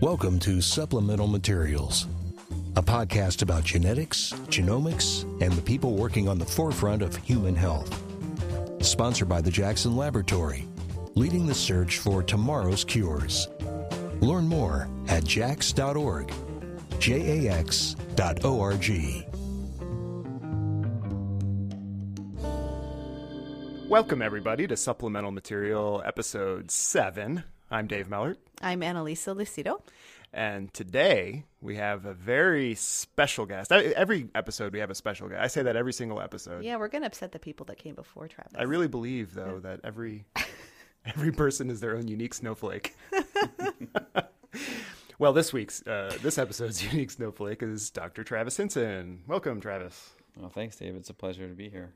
Welcome to Supplemental Materials, a podcast about genetics, genomics, and the people working on the forefront of human health. Sponsored by the Jackson Laboratory, leading the search for tomorrow's cures. Learn more at jax.org, jax.org. Welcome, everybody, to Supplemental Material Episode 7. I'm Dave Mellert. I'm Annalisa Lucido. And today we have a very special guest. Every episode we have a special guest. I say that every single episode. Yeah, we're going to upset the people that came before Travis. I really believe, though, that every every person is their own unique snowflake. well, this week's, uh, this episode's unique snowflake is Dr. Travis Hinson. Welcome, Travis. Well, thanks, Dave. It's a pleasure to be here.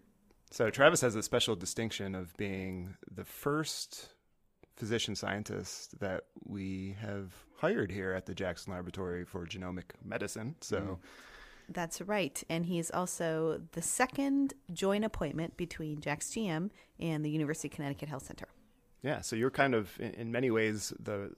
So Travis has a special distinction of being the first physician scientist that we have hired here at the Jackson Laboratory for Genomic Medicine. So mm. that's right. And he's also the second joint appointment between JaxGM and the University of Connecticut Health Center. Yeah, so you're kind of in, in many ways the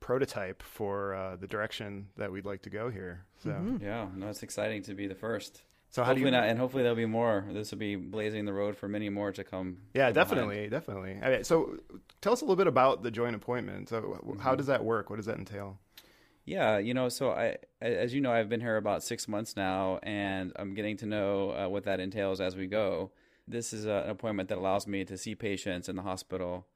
prototype for uh, the direction that we'd like to go here. So mm-hmm. yeah, no, it's exciting to be the first. So how hopefully do you not, and hopefully there'll be more. This will be blazing the road for many more to come. Yeah, definitely, definitely. I mean, so tell us a little bit about the joint appointment. So mm-hmm. how does that work? What does that entail? Yeah, you know, so I, as you know, I've been here about six months now, and I'm getting to know uh, what that entails as we go. This is a, an appointment that allows me to see patients in the hospital,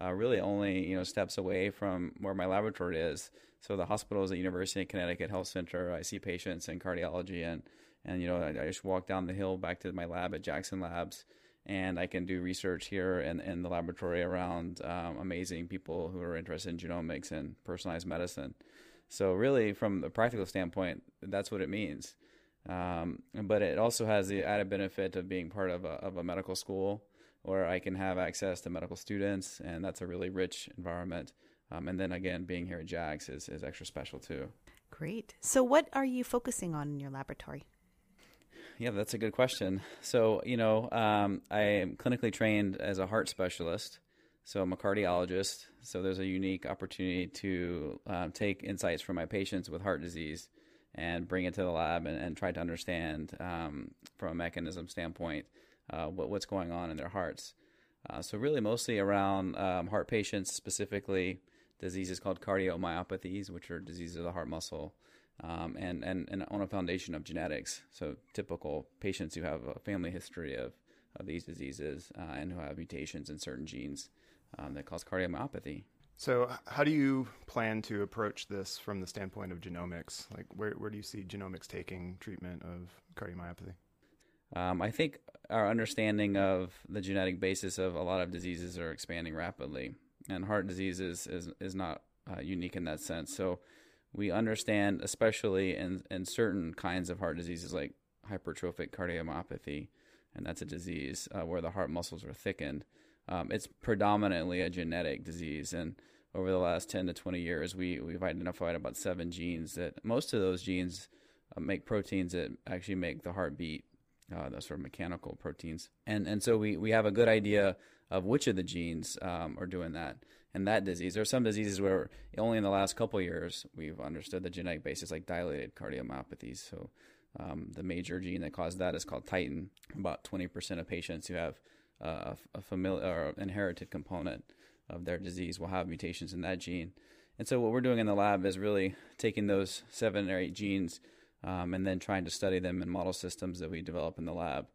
uh, really only you know steps away from where my laboratory is. So the hospital is at University of Connecticut Health Center. I see patients in cardiology and and you know I, I, just walk down the hill back to my lab at Jackson Labs, and I can do research here in, in the laboratory around um, amazing people who are interested in genomics and personalized medicine. So really, from the practical standpoint, that's what it means. Um, but it also has the added benefit of being part of a, of a medical school where I can have access to medical students, and that's a really rich environment. Um, and then again, being here at JAX is, is extra special too. Great. So, what are you focusing on in your laboratory? Yeah, that's a good question. So, you know, um, I am clinically trained as a heart specialist. So, I'm a cardiologist. So, there's a unique opportunity to um, take insights from my patients with heart disease and bring it to the lab and, and try to understand um, from a mechanism standpoint uh, what, what's going on in their hearts. Uh, so, really, mostly around um, heart patients, specifically diseases called cardiomyopathies, which are diseases of the heart muscle um, and, and, and on a foundation of genetics. So typical patients who have a family history of, of these diseases uh, and who have mutations in certain genes um, that cause cardiomyopathy. So, how do you plan to approach this from the standpoint of genomics? Like, where, where do you see genomics taking treatment of cardiomyopathy? Um, I think our understanding of the genetic basis of a lot of diseases are expanding rapidly, and heart disease is, is, is not uh, unique in that sense. So, we understand, especially in, in certain kinds of heart diseases like hypertrophic cardiomyopathy, and that's a disease uh, where the heart muscles are thickened. Um, it's predominantly a genetic disease, and over the last 10 to 20 years, we, we've identified about seven genes that most of those genes uh, make proteins that actually make the heart beat. Uh, those sort of mechanical proteins, and and so we, we have a good idea of which of the genes um, are doing that and that disease. There are some diseases where only in the last couple years we've understood the genetic basis, like dilated cardiomyopathies. So um, the major gene that causes that is called titin. About 20% of patients who have uh, a familiar or inherited component of their disease will have mutations in that gene. And so what we're doing in the lab is really taking those seven or eight genes um, and then trying to study them in model systems that we develop in the lab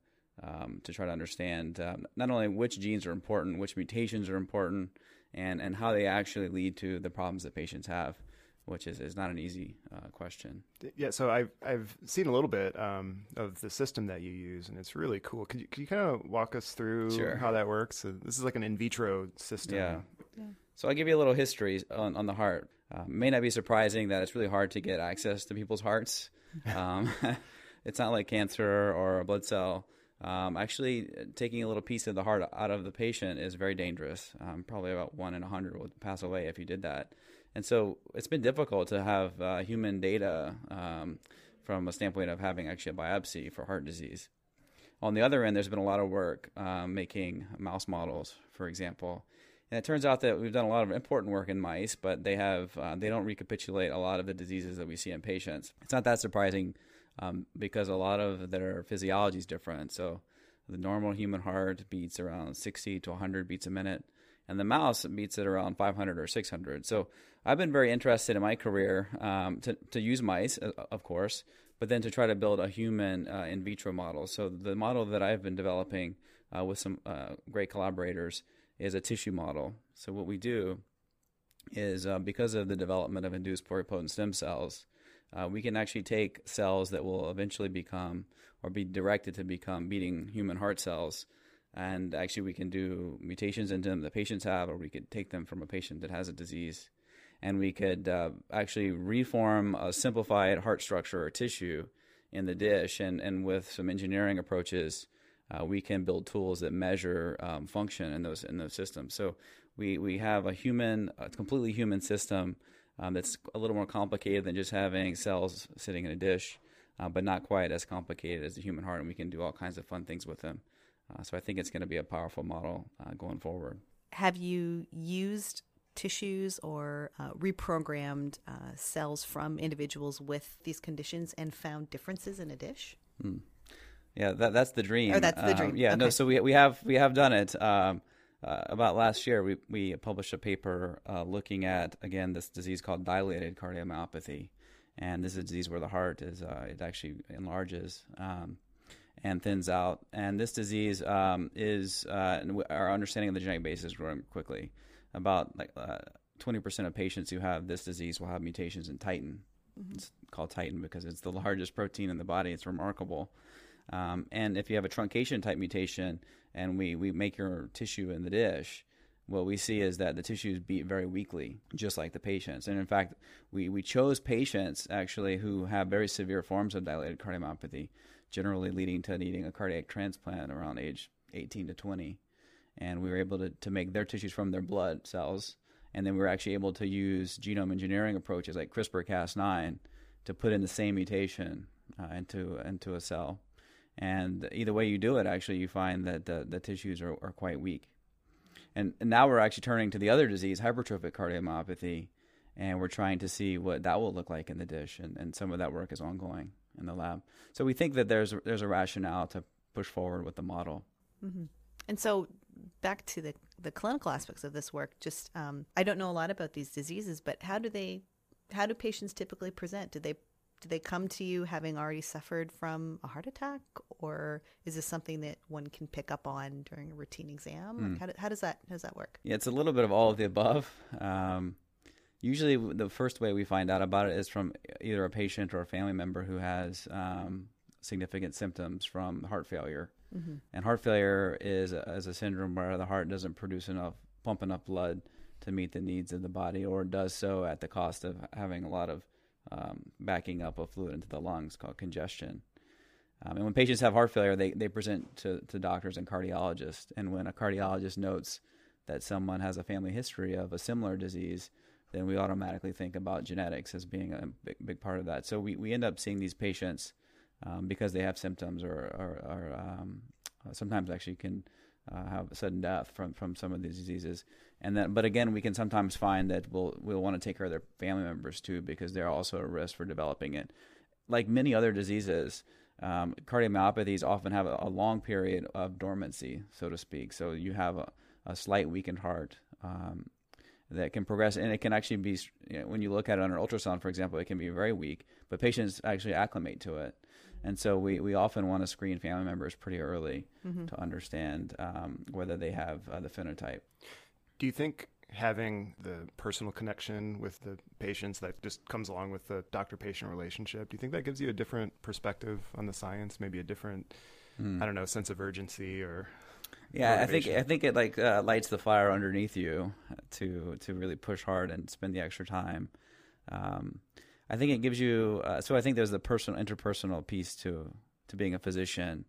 um, to try to understand um, not only which genes are important, which mutations are important, and, and how they actually lead to the problems that patients have, which is, is not an easy uh, question. Yeah, so I've, I've seen a little bit um, of the system that you use, and it's really cool. Could you, could you kind of walk us through sure. how that works? So this is like an in vitro system. Yeah. yeah. So I'll give you a little history on, on the heart. Uh, may not be surprising that it's really hard to get access to people's hearts. Um, it's not like cancer or a blood cell. Um, actually, taking a little piece of the heart out of the patient is very dangerous. Um, probably about one in a hundred would pass away if you did that. And so it's been difficult to have uh, human data um, from a standpoint of having actually a biopsy for heart disease. On the other end, there's been a lot of work um, making mouse models, for example. And it turns out that we've done a lot of important work in mice, but they have uh, they don't recapitulate a lot of the diseases that we see in patients. It's not that surprising um, because a lot of their physiology is different. So the normal human heart beats around 60 to 100 beats a minute, and the mouse beats at around 500 or 600. So I've been very interested in my career um, to, to use mice, uh, of course, but then to try to build a human uh, in vitro model. So the model that I've been developing uh, with some uh, great collaborators is a tissue model. So what we do is uh, because of the development of induced pluripotent stem cells, uh, we can actually take cells that will eventually become or be directed to become beating human heart cells. And actually, we can do mutations into them that patients have, or we could take them from a patient that has a disease. And we could uh, actually reform a simplified heart structure or tissue in the dish. And, and with some engineering approaches, uh, we can build tools that measure um, function in those, in those systems. So we, we have a human, a completely human system um, that's a little more complicated than just having cells sitting in a dish, uh, but not quite as complicated as the human heart, and we can do all kinds of fun things with them. Uh, so I think it's going to be a powerful model uh, going forward. Have you used tissues or uh, reprogrammed uh, cells from individuals with these conditions and found differences in a dish? Mm. Yeah, that, that's the dream. Oh, that's the um, dream. yeah, okay. no. So we we have we have done it. Um, uh, about last year, we, we published a paper uh, looking at again this disease called dilated cardiomyopathy, and this is a disease where the heart is uh, it actually enlarges um, and thins out. And this disease um, is uh, our understanding of the genetic basis is growing quickly. About like uh, twenty percent of patients who have this disease will have mutations in titin. Mm-hmm. It's called titin because it's the largest protein in the body. It's remarkable. Um, and if you have a truncation type mutation, and we, we make your tissue in the dish, what we see is that the tissues beat very weakly, just like the patients. And in fact, we, we chose patients actually who have very severe forms of dilated cardiomyopathy, generally leading to needing a cardiac transplant around age 18 to 20. And we were able to, to make their tissues from their blood cells. And then we were actually able to use genome engineering approaches like CRISPR Cas9 to put in the same mutation uh, into, into a cell. And either way you do it, actually, you find that the, the tissues are, are quite weak. And, and now we're actually turning to the other disease, hypertrophic cardiomyopathy, and we're trying to see what that will look like in the dish. And, and some of that work is ongoing in the lab. So we think that there's there's a rationale to push forward with the model. Mm-hmm. And so back to the the clinical aspects of this work. Just um, I don't know a lot about these diseases, but how do they how do patients typically present? Do they do they come to you having already suffered from a heart attack, or is this something that one can pick up on during a routine exam? Mm. How, do, how, does that how does that work? Yeah, it's a little bit of all of the above. Um, usually, the first way we find out about it is from either a patient or a family member who has um, significant symptoms from heart failure. Mm-hmm. And heart failure is a, is a syndrome where the heart doesn't produce enough, pump enough blood to meet the needs of the body, or does so at the cost of having a lot of um, backing up of fluid into the lungs called congestion. Um, and when patients have heart failure, they, they present to, to doctors and cardiologists. And when a cardiologist notes that someone has a family history of a similar disease, then we automatically think about genetics as being a big, big part of that. So we, we end up seeing these patients um, because they have symptoms or, or, or um, sometimes actually can uh, have sudden death from, from some of these diseases. And then, but again, we can sometimes find that we'll we'll want to take care of their family members too because they're also at risk for developing it. Like many other diseases, um, cardiomyopathies often have a, a, long period of dormancy, so to speak. So you have a, a slight weakened heart um, that can progress, and it can actually be you know, when you look at it under ultrasound, for example, it can be very weak, but patients actually acclimate to it. And so we, we often want to screen family members pretty early mm-hmm. to understand um, whether they have uh, the phenotype. Do you think having the personal connection with the patients that just comes along with the doctor patient relationship, do you think that gives you a different perspective on the science, maybe a different, mm. I don't know, sense of urgency or yeah, motivation? I think I think it like uh, lights the fire underneath you to to really push hard and spend the extra time. Um, I think it gives you. Uh, so I think there's the personal, interpersonal piece to to being a physician.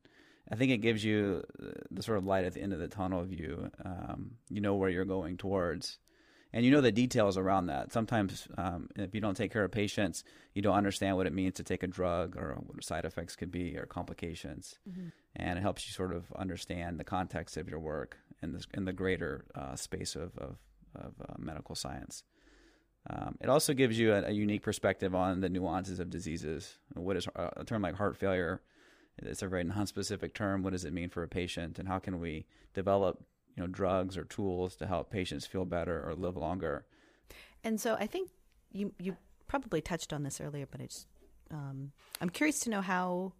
I think it gives you the sort of light at the end of the tunnel view. Um, you know where you're going towards, and you know the details around that. Sometimes, um, if you don't take care of patients, you don't understand what it means to take a drug or what side effects could be or complications. Mm-hmm. And it helps you sort of understand the context of your work in this in the greater uh, space of of, of uh, medical science. Um, it also gives you a, a, unique perspective on the nuances of diseases. What is uh, a term like heart failure? It's a very non-specific term. What does it mean for a patient, and how can we develop you know drugs or tools to help patients feel better or live longer? And so I think you you probably touched on this earlier, but it's um, I'm curious to know how,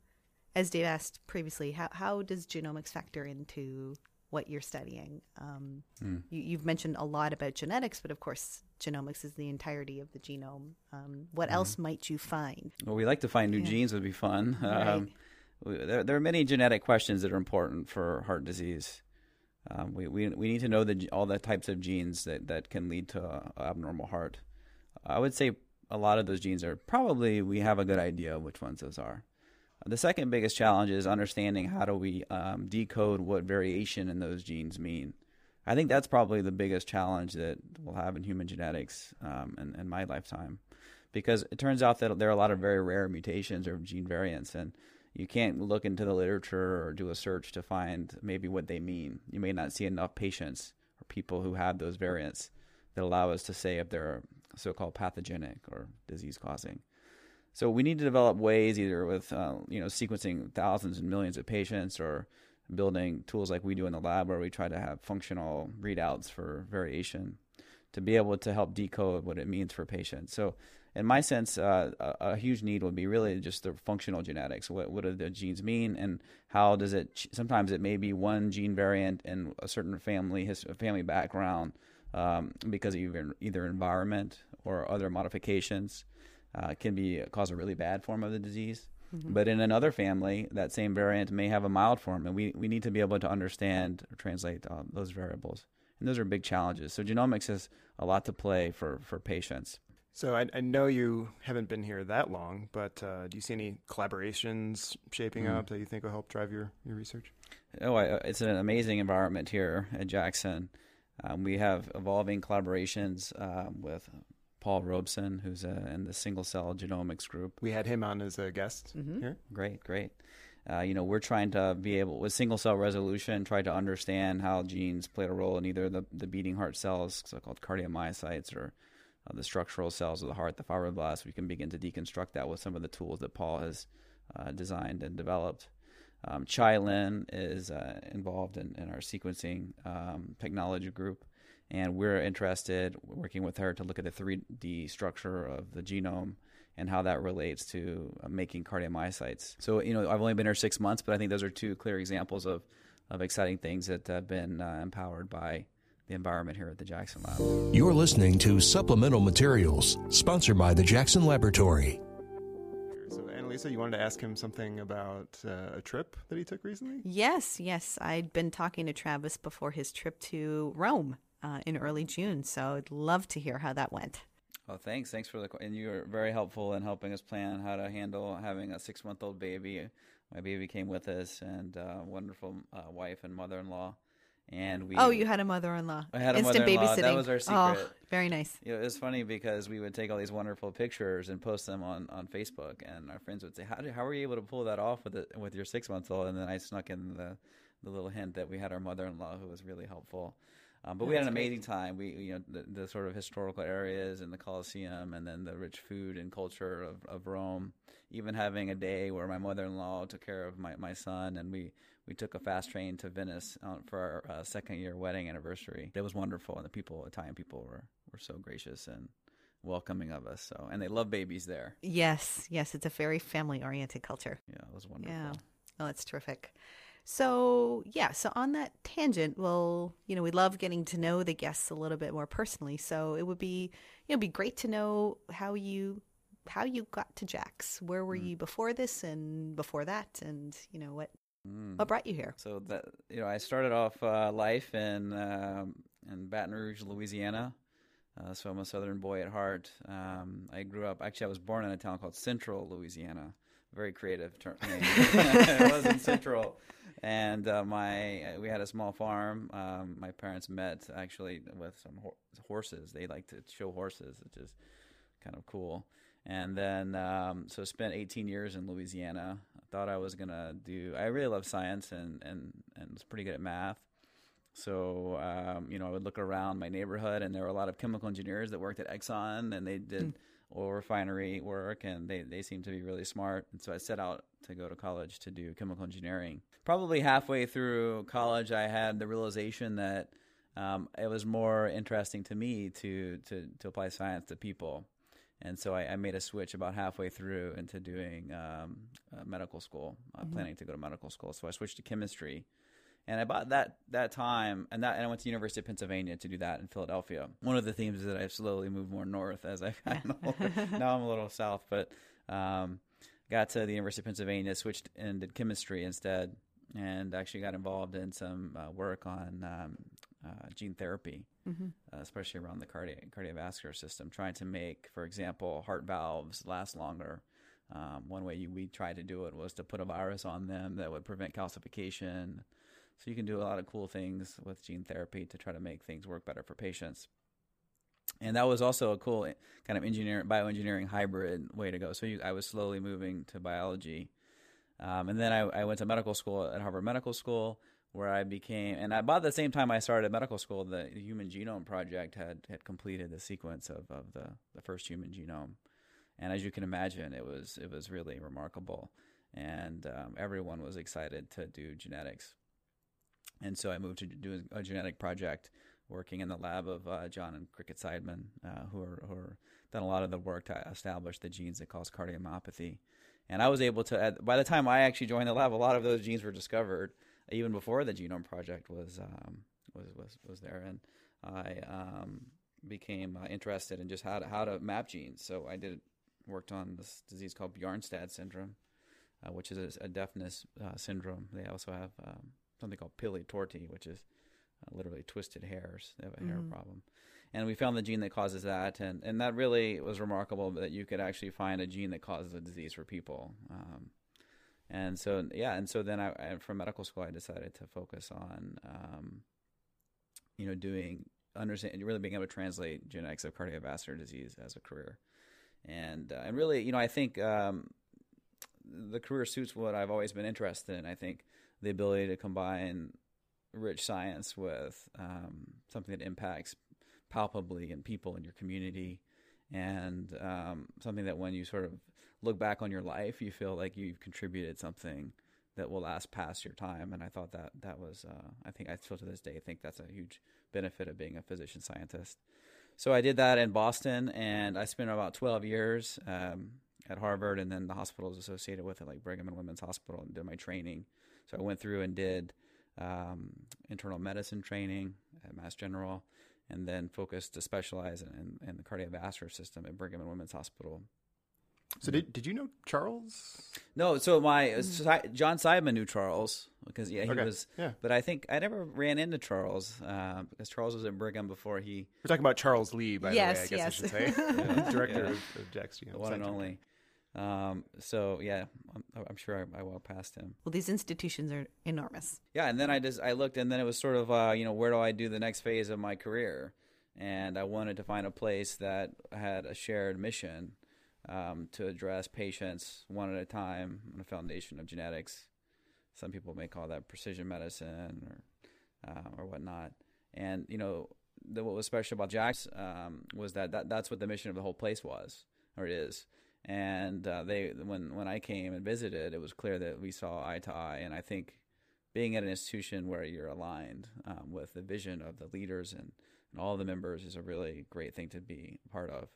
as Dave asked previously, how how does genomics factor into what you're studying? Um, mm. you, have mentioned a lot about genetics, but of course, genomics is the entirety of the genome. Um, what mm. else might you find? Well, we like to find new yeah. genes; would be fun. Right. Um, there, there, are many genetic questions that are important for heart disease. Um, we, we we need to know the, all the types of genes that, that can lead to an abnormal heart. I would say a lot of those genes are probably we have a good idea which ones those are. The second biggest challenge is understanding how do we um, decode what variation in those genes mean. I think that's probably the biggest challenge that we'll have in human genetics um, in, in my lifetime, because it turns out that there are a lot of very rare mutations or gene variants, and you can't look into the literature or do a search to find maybe what they mean. You may not see enough patients or people who have those variants that allow us to say if they're so-called pathogenic or disease-causing. So we need to develop ways, either with uh, you know sequencing thousands and millions of patients, or building tools like we do in the lab, where we try to have functional readouts for variation, to be able to help decode what it means for patients. So, in my sense, uh, a, a, huge need would be really just the functional genetics. What what do the genes mean, and how does it? Sometimes it may be one gene variant in a certain family his family background um, because of either, either environment or other modifications uh, can be cause a really bad form of the disease. Mm-hmm. But in another family, that same variant may have a mild form, and we, we need to be able to understand or translate uh, those variables. And those are big challenges. So genomics has a lot to play for, for patients. So I, I know you haven't been here that long, but uh, do you see any collaborations shaping mm. up that you think will help drive your, your research? Oh, I, it's an amazing environment here at Jackson. Um, we have evolving collaborations uh, with Paul Robson, who's uh, in the single cell genomics group. We had him on as a guest mm-hmm. here. Great, great. Uh, you know, we're trying to be able, with single cell resolution, try to understand how genes play a role in either the, the beating heart cells, so called cardiomyocytes, or uh, the structural cells of the heart, the fibroblasts. We can begin to deconstruct that with some of the tools that Paul has uh, designed and developed. Um, Chia-Lin is uh, involved in, in, our sequencing um, technology group, and we're interested working with her to look at the 3D structure of the genome and how that relates to uh, making cardiomyocytes. So, you know, I've only been here six months, but I think those are two clear examples of, of exciting things that have been uh, empowered by the environment here at the Jackson Lab. You're listening to Supplemental Materials, sponsored by the Jackson Laboratory. Lisa, you wanted to ask him something about uh, a trip that he took recently? Yes, yes. I'd been talking to Travis before his trip to Rome uh, in early June, so I'd love to hear how that went. Well, thanks. Thanks for the and you were very helpful in helping us plan how to handle having a six month old baby. My baby came with us, and uh, wonderful uh, wife and mother in law and we oh you had a mother-in-law. I had a instant babysitting that was our secret. oh, very nice. You know, it was funny because we would take all these wonderful pictures and post them on, on facebook and our friends would say how, did, how were you able to pull that off with it with your six months old and then i snuck in the, the little hint that we had our mother-in-law who was really helpful. Um, but we had an amazing great. time. We, you know, the, the, sort of historical areas and the Colosseum, and then the rich food and culture of, of Rome. Even having a day where my mother-in-law took care of my, my son, and we we took a fast train to Venice uh, for our uh, second year wedding anniversary. It was wonderful, and the people, Italian people, were were so gracious and welcoming of us. So, and they love babies there. Yes, yes, it's a very family oriented culture. Yeah, it was wonderful. Yeah, oh, that's terrific. So, yeah, so on that tangent, well, you know, we love getting to know the guests a little bit more personally. So it would be, you know, be great to know how you how you got to Jax. Where were mm. you before this and before that and, you know, what Mm. What brought you here? So that you know, I started off uh, life in um, in Baton Rouge, Louisiana. Uh, so I'm a Southern boy at heart. Um, I grew up. Actually, I was born in a town called Central, Louisiana. Very creative term name. it wasn't Central, and uh, my we had a small farm. Um, my parents met actually with some ho- horses. They like to show horses, which is kind of cool. And then, um, so spent 18 years in Louisiana I thought I was gonna do. I really love science and and and was pretty good at math. So, um, you know, I would look around my neighborhood, and there were a lot of chemical engineers that worked at Exxon, and they did mm. oil refinery work, and they, they seemed to be really smart. And so I set out to go to college to do chemical engineering. Probably halfway through college, I had the realization that um, it was more interesting to me to, to, to apply science to people. And so I, I, made a switch about halfway through into doing um, medical school, uh, mm-hmm. planning to go to medical school. So I switched to chemistry and about that that time, and that and I went to University of Pennsylvania to do that in Philadelphia. One of the themes is that I've slowly moved more north as I've gotten older. now I'm a little south, but um, got to the University of Pennsylvania, switched and did chemistry instead, and actually got involved in some uh, work on um, uh, gene therapy, mm-hmm. uh, especially around the cardi- cardiovascular system, trying to make, for example, heart valves last longer. Um, one way you, we tried to do it was to put a virus on them that would prevent calcification. So you can do a lot of cool things with gene therapy to try to make things work better for patients. And that was also a cool kind of engineering, bioengineering hybrid way to go. So you, I was slowly moving to biology. Um, and then I, I, went to medical school at Harvard Medical School, where I became, and about the same time I started medical school, the, Human Genome Project had, had completed the sequence of, of the, the first human genome. And as you can imagine, it was it was really remarkable, and um, everyone was excited to do genetics. And so I moved to do a genetic project working in the lab of uh, John and Cricket Seidman, uh, who, are, who are done a lot of the work to establish the genes that cause cardiomyopathy. And I was able to, by the time I actually joined the lab, a lot of those genes were discovered even before the genome project was um, was, was was there. And I um, became uh, interested in just how to how to map genes. So I did worked on this disease called Bjornstad syndrome, uh, which is a, a deafness uh, syndrome. They also have um, something called pili torti, which is uh, literally twisted hairs. They have a mm-hmm. hair problem. And we found the gene that causes that, and, and that really was remarkable that you could actually find a gene that causes a disease for people. Um, and so, yeah, and so then I, from medical school, I decided to focus on, um, you know, doing understand really being able to translate genetics of cardiovascular disease as a career, and uh, and really, you know, I think um, the career suits what I've always been interested in. I think the ability to combine rich science with um, something that impacts palpably in people in your community and um, something that when you sort of look back on your life you feel like you've contributed something that will last past your time. And i thought that that was uh, i think i still to this day think that's a huge benefit of being a physician scientist. So i did that in boston and i spent about 12 years um, at harvard and then the hospitals associated with it like brigham and women's hospital and did my training. So I went through and did um, internal medicine training at Mass General, and then focused to specialize in, in, the cardiovascular system at Brigham and Women's Hospital. So did did you know Charles? No, so my mm. John Seidman knew Charles because yeah he okay. was yeah. but I think I never ran into Charles uh, because Charles was at Brigham before he. We're talking about Charles Lee, by yes, the way. I guess yes. I should say, yeah. director yeah. Of, of JAX the one and only. Um, so yeah, I'm, I'm sure I, I well past him. Well, these institutions are enormous. Yeah, and then I just I looked, and then it was sort of uh, you know where do I do the next phase of my career, and I wanted to find a place that had a shared mission um, to address patients one at a time on a foundation of genetics. Some people may call that precision medicine or uh, or whatnot. And you know, the, what was special about JAX um, was that, that that's what the mission of the whole place was, or it is and uh, they when when I came and visited, it was clear that we saw eye to eye. And I think being at an institution where you're aligned um, with the vision of the leaders and, and all the members is a really great thing to be part of.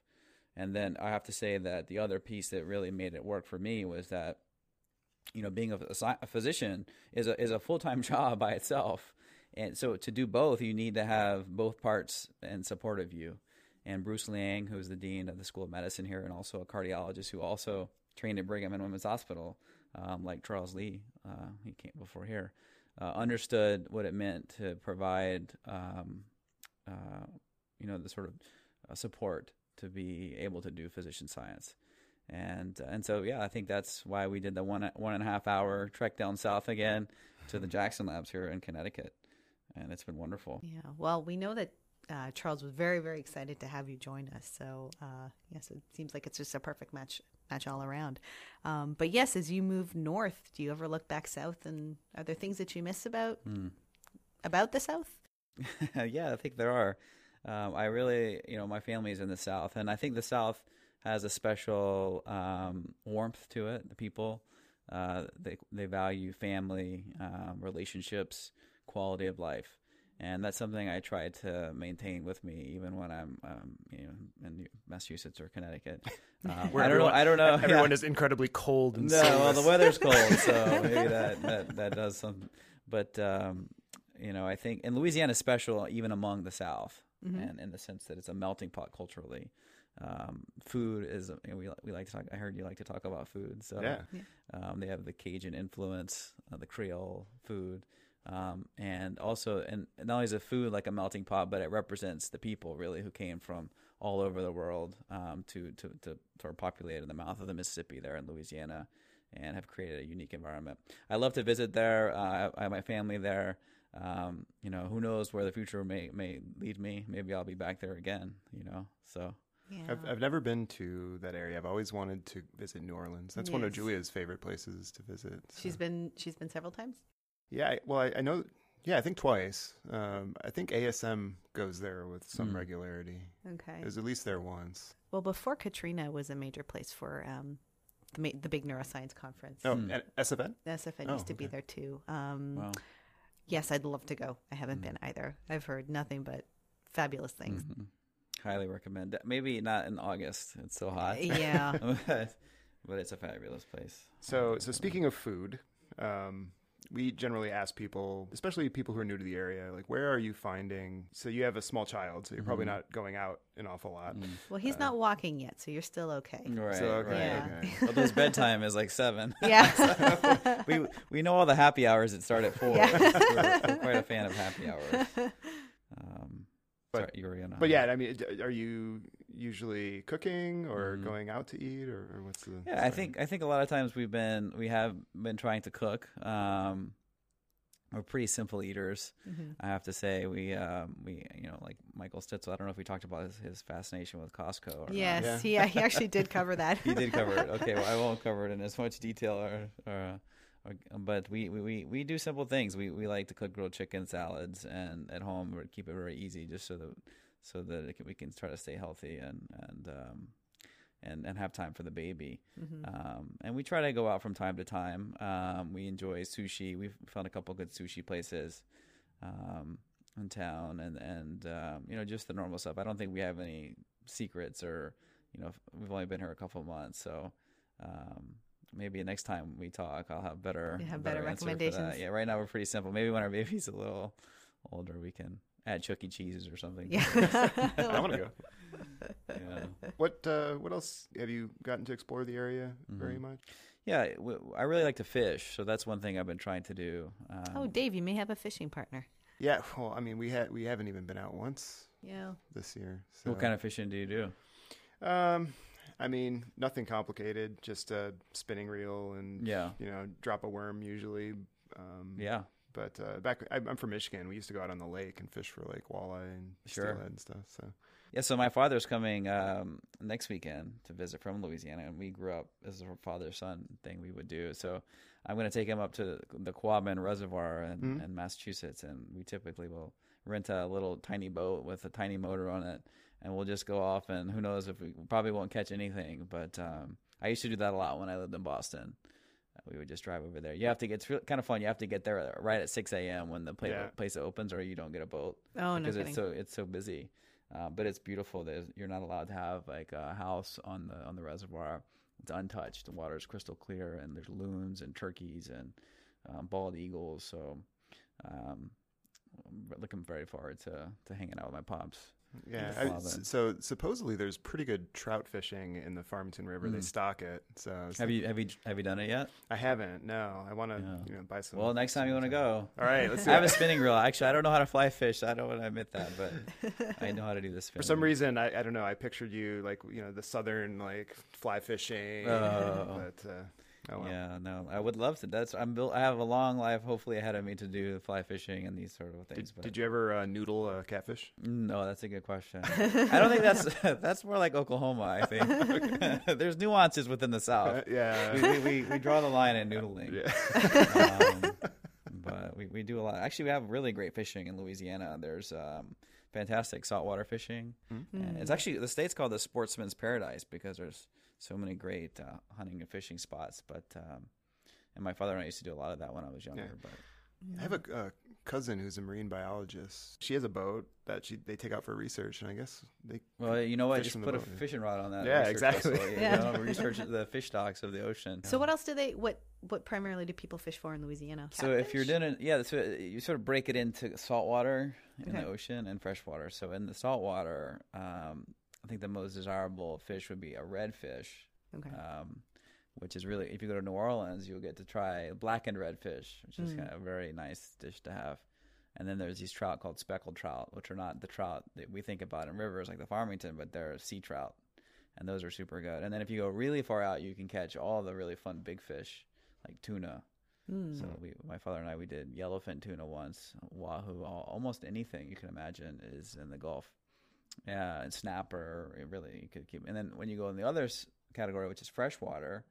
And then I have to say that the other piece that really made it work for me was that you know being a, a physician is a is a full time job by itself. And so to do both, you need to have both parts in support of you and Bruce Liang, who's the dean of the School of Medicine here, and also a cardiologist who also trained at Brigham and Women's Hospital, um, like Charles Lee, uh, he came before here, uh, understood what it meant to provide, um, uh, you know, the sort of uh, support to be able to do physician science. And and so yeah, I think that's why we did the one one and a half hour trek down south again to the Jackson Labs here in Connecticut, and it's been wonderful. Yeah, well, we know that uh, Charles was very, very excited to have you join us. So uh, yes, it seems like it's just a perfect match match all around. Um, but yes, as you move north, do you ever look back south, and are there things that you miss about mm. about the South? yeah, I think there are. Um, I really, you know, my family is in the South, and I think the South has a special um, warmth to it. The people, uh, they they value family, um, relationships, quality of life, and that's something I try to maintain with me, even when I'm, um, you know, in Massachusetts or Connecticut. Um, Where I don't know. everyone- I don't know. Everyone yeah. is incredibly cold and No, well, the weather's cold, so maybe that, that, that does some. But um, you know, I think and Louisiana is special even among the South, and in the sense that it's a melting pot culturally. Um, food is you know, we we like to talk. I heard you like to talk about food, so Yeah. um, they have the Cajun influence, uh, the Creole food, um, and also and not only is the food like a melting pot, but it represents the people really who came from all over the world um, to to to sort of populate in the mouth of the Mississippi there in Louisiana, and have created a unique environment. I love to visit there. Uh, I have my family there. Um, you know, who knows where the future may may lead me? Maybe I'll be back there again. You know, so. Yeah. I've, I've never been to that area. I've always wanted to visit New Orleans. That's one of Julia's favorite places to visit. so. she's been she's been several times. Yeah, well, I, I know. Yeah, I think twice. Um, I think ASM goes there with some Mm. regularity. Okay. It was at least there once. Well, before Katrina was a major place for um, the ma- the big neuroscience conference. Oh, and SFN? SFN Oh, used to be there too. Um, Wow. Yes, I'd love to go. I haven't Mm. been either. I've heard nothing but fabulous things. Mhm. Highly recommend. Maybe not in August; it's so hot. Yeah. but, but it's a fabulous place. So, so speaking of food, um, we generally ask people, especially people who are new to the area, like, where are you finding? So you have a small child, so you're probably Mhm. not going out an awful lot. Mm. Well, he's Uh, not walking yet, so you're still okay. Right, So, okay, right. Yeah. okay. Although his bedtime is like seven. Yeah. we we know all the happy hours that start at four. Yeah. we're, we're quite a fan of happy hours. Um, But- sorry, you were gonna. But yeah, I mean, are you usually cooking or Mhm. going out to eat, or, or what's the? Yeah, I think I think a lot of times we've been we have been trying to cook. Um, we're pretty simple eaters. Mhm. I have to say we um, we you know like Michael Stitzel. I don't know if we talked about his, his fascination with Costco. Or not. Yes, Yeah. he, he actually did cover that. he did cover it. Okay, well, I won't cover it in as much detail, or, or, or but we, we, we, we do simple things. We we like to cook grilled chicken salads, and at home we keep it very easy, just so that so that it can, we can try to stay healthy and and um, and and have time for the baby. Mhm. Um, and we try to go out from time to time. Um, we enjoy sushi. We've found a couple good sushi places um, in town, and and um, you know just the normal stuff. I don't think we have any secrets, or you know we've only been here a couple months, so um, maybe next time we talk, I'll have better have better that. recommendations. Yeah, right now we're pretty simple. Maybe when our baby's a little older, we can add Chuck E. Cheese's or something. Yeah. I want to go. yeah. What uh, what else have you gotten to explore the area very Mhm. much? Yeah, w- I really like to fish, so that's one thing I've been trying to do. Um, oh, Dave, you may have a fishing partner. Yeah, well, I mean, we had we haven't even been out once Yeah. this year. So. what kind of fishing do you do? Um, I mean, nothing complicated. Just a spinning reel and Yeah, you know, drop a worm usually. Um, yeah, But uh, back, I, I'm from Michigan. We used to go out on the lake and fish for like walleye and Sure. steelhead and stuff. So yeah. So my father's coming um, next weekend to visit from Louisiana, and we grew up as a father son thing we would do. So I'm going to take him up to the Quabbin Reservoir in, Mhm. in Massachusetts, and we typically will rent a little tiny boat with a tiny motor on it, and we'll just go off. And who knows if we probably won't catch anything, but um, I used to do that a lot when I lived in Boston. Uh, We would just drive over there. You have to get it's kind of fun. You have to get there right at 6 a.m. when the pla- Yeah. place opens, or you don't get a boat Oh, no because kidding. it's so it's so busy. Uh, but it's beautiful. There's, you're not allowed to have like a house on the on the reservoir. It's untouched. The water is crystal clear, and there's loons and turkeys and um, bald eagles. So um, I'm looking very forward to to hanging out with my pops. Yeah. I, so supposedly there's pretty good trout fishing in the Farmington River. They Mm. stock it. So Have you have you have you done it yet? I haven't. No, I want to you know buy some. Well, next time you want to go. All right, let's do I have a spinning reel. Actually, I don't know how to fly fish. I don't want to admit that, but I know how to do this. For some reason, I, I don't know. I pictured you like you know the southern like fly fishing, Oh. but uh, oh well. Yeah, no, I would love to. That's I'm built. I have a long life, hopefully ahead of me to do fly fishing and these sort of things. Did, but did you ever uh, noodle a catfish? No, that's a good question. I don't think that's that's more like Oklahoma. I think there's nuances within the Uh, South. yeah. We, we, we, we draw the line at noodling. yeah. Um, but we, we do a lot. Actually, we have really great fishing in Louisiana. There's um, fantastic saltwater fishing. And it's actually the state's called the Sportsman's Paradise because there's so many great uh, hunting and fishing spots. But um, and my father and I used to do a lot of that when I was younger. Yeah. But I have a, a cousin who's a marine biologist. She has a boat that she they take out for research, and I guess they. well, you know what? Fish Just put a boat, yeah. fishing rod on that. Yeah, exactly. vessel, you Yeah. know, research the fish stocks of the ocean. So what else do they what what primarily do people fish for in Louisiana? So if you're doing it, yeah, so you sort of break it into saltwater in Okay. the ocean and freshwater. So in the saltwater, um, I think the most desirable fish would be a redfish, Okay. um, which is really if you go to New Orleans, you'll get to try blackened redfish, which is Mm. kind of a very nice dish to have. And then there's these trout called speckled trout, which are not the trout that we think about in rivers like the Farmington, but they're sea trout, and those are super good. And then if you go really far out, you can catch all the really fun big fish like tuna. Mm. So we, my father and I, we did yellowfin tuna once, wahoo, al- almost anything you can imagine is in the Gulf. Yeah, and snapper, it really you could keep. And then when you go in the other category, which is freshwater,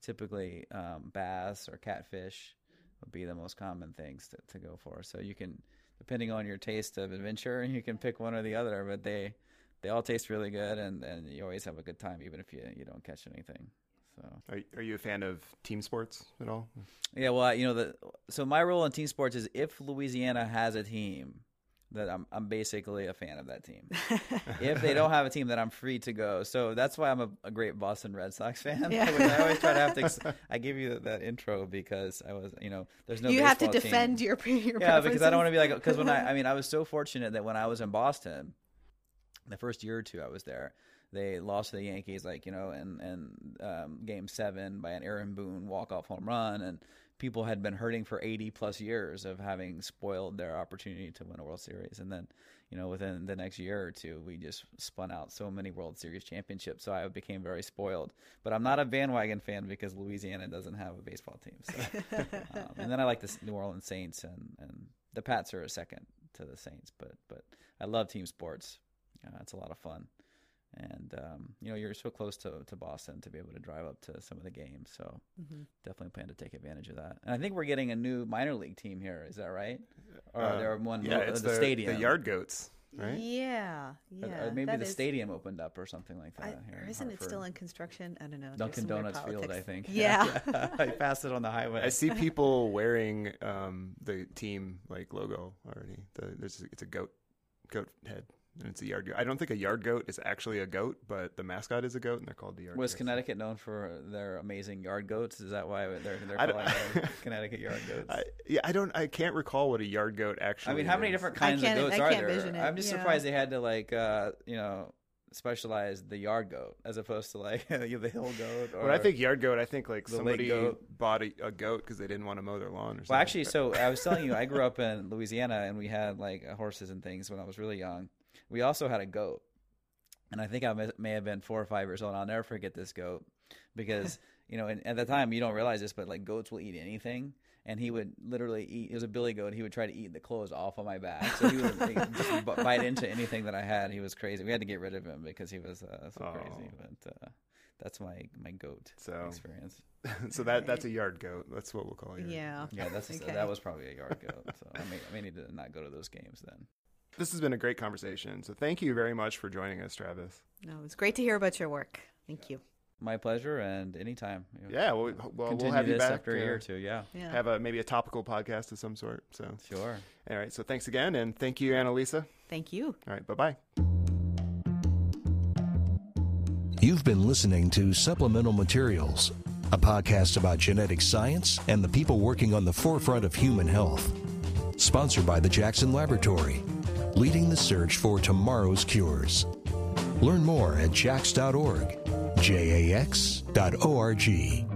typically um, bass or catfish would be the most common things to, to go for. So you can, depending on your taste of adventure, you can pick one or the other, but they they all taste really good, and, and you always have a good time, even if you you don't catch anything. So. Are, are you a fan of team sports at all? Yeah, well, you know, the so my role in team sports is if Louisiana has a team, that I'm I'm basically a fan of that team. if they don't have a team, that I'm free to go. So that's why I'm a, a great Boston Red Sox fan. Yeah. I always try to have to. Ex- I give you that intro because I was, you know, there's no. you have to baseball team. defend your your Yeah, because I don't want to be like because when I I mean I was so fortunate that when I was in Boston, the first year or two I was there, they lost to the Yankees like you know and and um, Game Seven by an Aaron Boone walk off home run, and people had been hurting for eighty plus years of having spoiled their opportunity to win a World Series, and then you know within the next year or two we just spun out so many World Series championships, so I became very spoiled. But I'm not a bandwagon fan because Louisiana doesn't have a baseball team. So. um, and then I like the New Orleans Saints, and, and the Pats are a second to the Saints. But but I love team sports. Uh, it's a lot of fun, and um, you know you're so close to, to Boston to be able to drive up to some of the games. So Mhm. definitely plan to take advantage of that. And I think we're getting a new minor league team here. Is that right? Or Uh, there one yeah, mo- it's the, stadium, the Yard Goats, right? Yeah, yeah. or maybe that the is- stadium opened up or something like that. I, here or in isn't it still in construction? I don't know. Dunkin' some weird Donuts Field? I politics. think. Yeah. I passed it on the highway. I see people wearing um, the team like logo already. The, there's it's a goat goat head and it's a yard goat. I don't think a yard goat is actually a goat, but the mascot is a goat, and they're called the yard. Was goats. Connecticut known for their amazing yard goats? Is that why they're they're I calling them Connecticut yard goats? I, yeah, I don't. I can't recall what a yard goat actually. I mean, how many different kinds of goats I are there? it, I'm just yeah. surprised they had to like uh, you know specialize the yard goat as opposed to like the hill goat. Or, When I think yard goat, I think like somebody goat. bought a, a goat because they didn't want to mow their lawn or something. well, actually, so I was telling you, I grew up in Louisiana and we had like horses and things when I was really young. We also had a goat, and I think I may- may have been four or five years old. I'll never forget this goat because you know, and at the time you don't realize this, but like goats will eat anything. And he would literally eat. It was a billy goat. He would try to eat the clothes off of my back. So he would like, just bite into anything that I had. He was crazy. We had to get rid of him because he was uh, so crazy. Oh. But uh, that's my my goat So- experience. so that that's a yard goat. That's what we'll call it. Yeah. Yeah, that's Okay. that was probably a yard goat. So I may I may need to not go to those games then. This has been a great conversation. So thank you very much for joining us, Travis. No, it was great to hear about your work. Thank you. My pleasure, and anytime. Yeah, well, we- well we'll have you back after a uh, year or two. Yeah, Yeah. Have a maybe a topical podcast of some sort. So sure. all right. So thanks again, and thank you, Annalisa. Thank you. All right. Bye bye. You've been listening to Supplemental Materials, a podcast about genetic science and the people working on the forefront of human health. Sponsored by the Jackson Laboratory, leading the search for tomorrow's cures. Learn more at jax.org, J A X dot O R G.